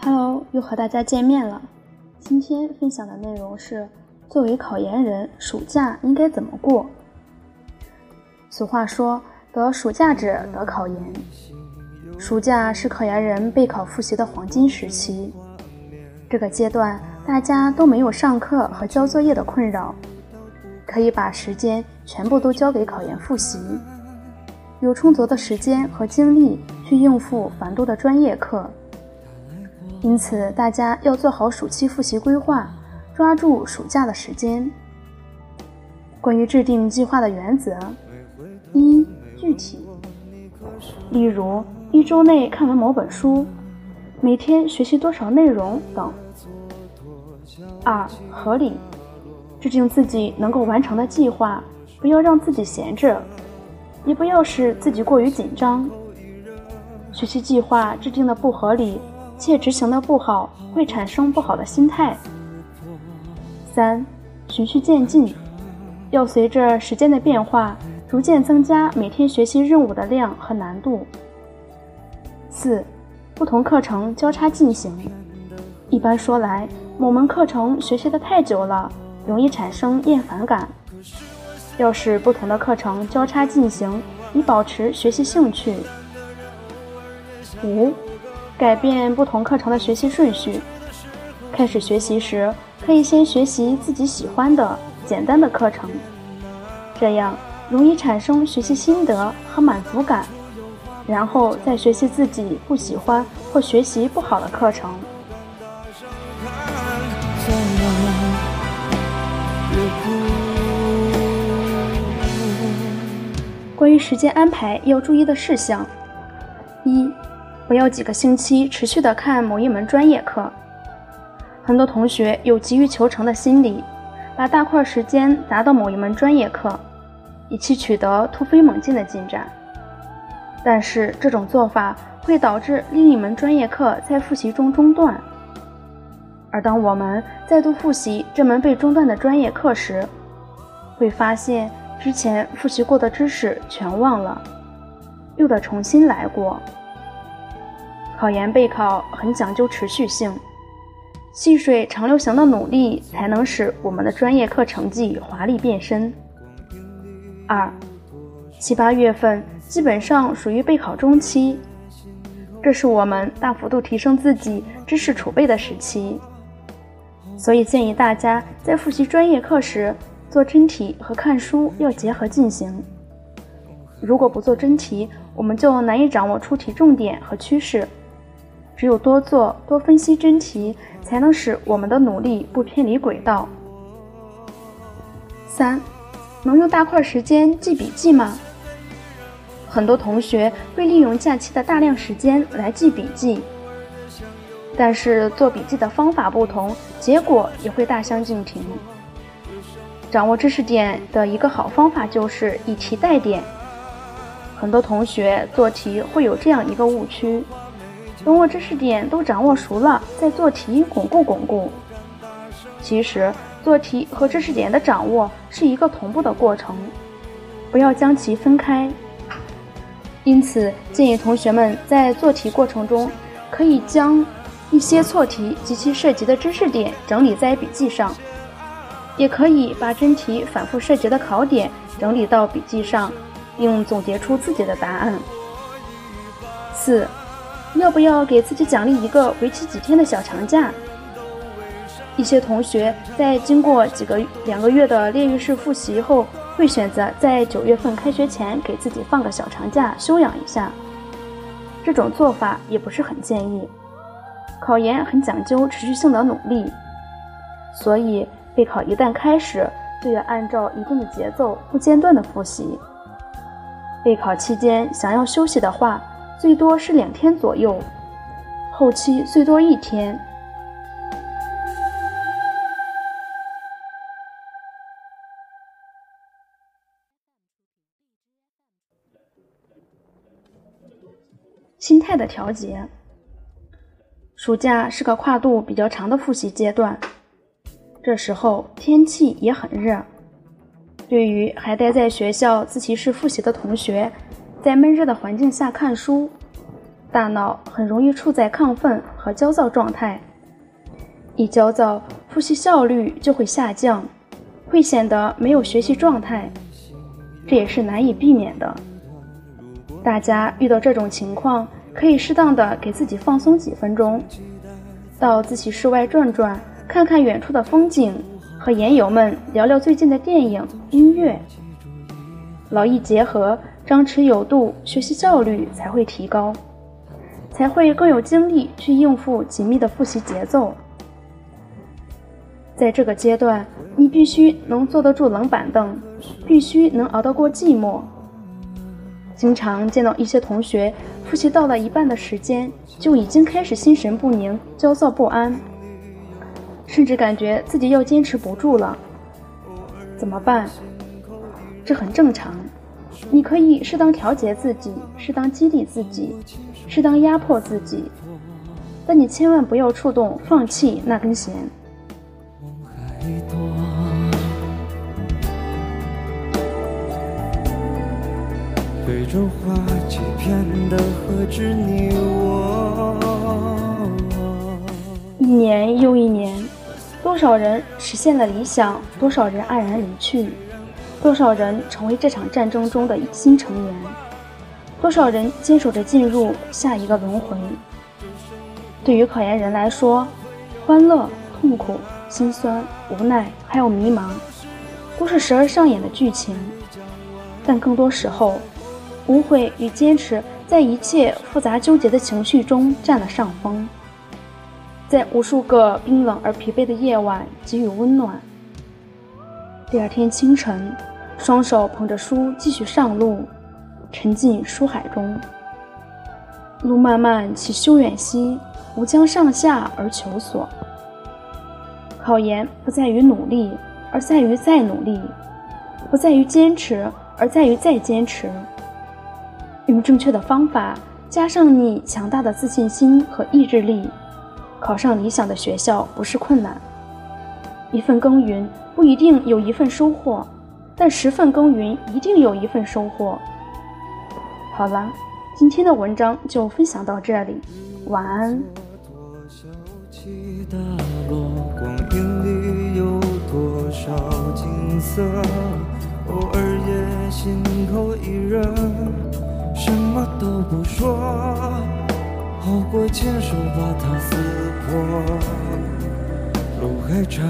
Hello，又和大家见面了。今天分享的内容是：作为考研人，暑假应该怎么过？俗话说：“得暑假者得考研。”暑假是考研人备考复习的黄金时期。这个阶段，大家都没有上课和交作业的困扰，可以把时间全部都交给考研复习，有充足的时间和精力去应付繁多的专业课。因此，大家要做好暑期复习规划，抓住暑假的时间。关于制定计划的原则：一、具体，例如。一周内看完某本书，每天学习多少内容等。二、合理，制定自己能够完成的计划，不要让自己闲着，也不要使自己过于紧张。学习计划制定的不合理且执行的不好，会产生不好的心态。三、循序渐进，要随着时间的变化，逐渐增加每天学习任务的量和难度。四，不同课程交叉进行。一般说来，某门课程学习的太久了，容易产生厌烦感。要使不同的课程交叉进行，以保持学习兴趣。五，改变不同课程的学习顺序。开始学习时，可以先学习自己喜欢的简单的课程，这样容易产生学习心得和满足感。然后再学习自己不喜欢或学习不好的课程。关于时间安排要注意的事项：一、不要几个星期持续的看某一门专业课。很多同学有急于求成的心理，把大块时间砸到某一门专业课，以期取得突飞猛进的进展。但是这种做法会导致另一门专业课在复习中中断，而当我们再度复习这门被中断的专业课时，会发现之前复习过的知识全忘了，又得重新来过。考研备考很讲究持续性，细水长流型的努力才能使我们的专业课成绩华丽变身。二。七八月份基本上属于备考中期，这是我们大幅度提升自己知识储备的时期，所以建议大家在复习专业课时，做真题和看书要结合进行。如果不做真题，我们就难以掌握出题重点和趋势。只有多做多分析真题，才能使我们的努力不偏离轨道。三。能用大块时间记笔记吗？很多同学会利用假期的大量时间来记笔记，但是做笔记的方法不同，结果也会大相径庭。掌握知识点的一个好方法就是以题带点。很多同学做题会有这样一个误区：等我知识点都掌握熟了，再做题巩固巩固。其实。做题和知识点的掌握是一个同步的过程，不要将其分开。因此，建议同学们在做题过程中，可以将一些错题及其涉及的知识点整理在笔记上，也可以把真题反复涉及的考点整理到笔记上，并总结出自己的答案。四，要不要给自己奖励一个为期几天的小长假？一些同学在经过几个两个月的炼狱式复习后，会选择在九月份开学前给自己放个小长假休养一下。这种做法也不是很建议。考研很讲究持续性的努力，所以备考一旦开始，就要按照一定的节奏不间断的复习。备考期间想要休息的话，最多是两天左右，后期最多一天。心态的调节。暑假是个跨度比较长的复习阶段，这时候天气也很热，对于还待在学校自习室复习的同学，在闷热的环境下看书，大脑很容易处在亢奋和焦躁状态。一焦躁，复习效率就会下降，会显得没有学习状态，这也是难以避免的。大家遇到这种情况，可以适当的给自己放松几分钟，到自习室外转转，看看远处的风景，和研友们聊聊最近的电影、音乐，劳逸结合，张弛有度，学习效率才会提高，才会更有精力去应付紧密的复习节奏。在这个阶段，你必须能坐得住冷板凳，必须能熬得过寂寞。经常见到一些同学复习到了一半的时间，就已经开始心神不宁、焦躁不安，甚至感觉自己要坚持不住了。怎么办？这很正常。你可以适当调节自己，适当激励自己，适当压迫自己，但你千万不要触动放弃那根弦。被这花欺骗的何止你我？一年又一年，多少人实现了理想，多少人黯然离去，多少人成为这场战争中的新成员，多少人坚守着进入下一个轮回。对于考研人来说，欢乐、痛苦、心酸、无奈，还有迷茫，都是时而上演的剧情，但更多时候。无悔与坚持，在一切复杂纠结的情绪中占了上风，在无数个冰冷而疲惫的夜晚给予温暖。第二天清晨，双手捧着书继续上路，沉浸书海中。路漫漫其修远兮，吾将上下而求索。考研不在于努力，而在于再努力；不在于坚持，而在于再坚持。用正确的方法，加上你强大的自信心和意志力，考上理想的学校不是困难。一份耕耘不一定有一份收获，但十份耕耘一定有一份收获。好了，今天的文章就分享到这里，晚安。偶尔也心口一热。什么都不说，好过牵手把它我。路还长，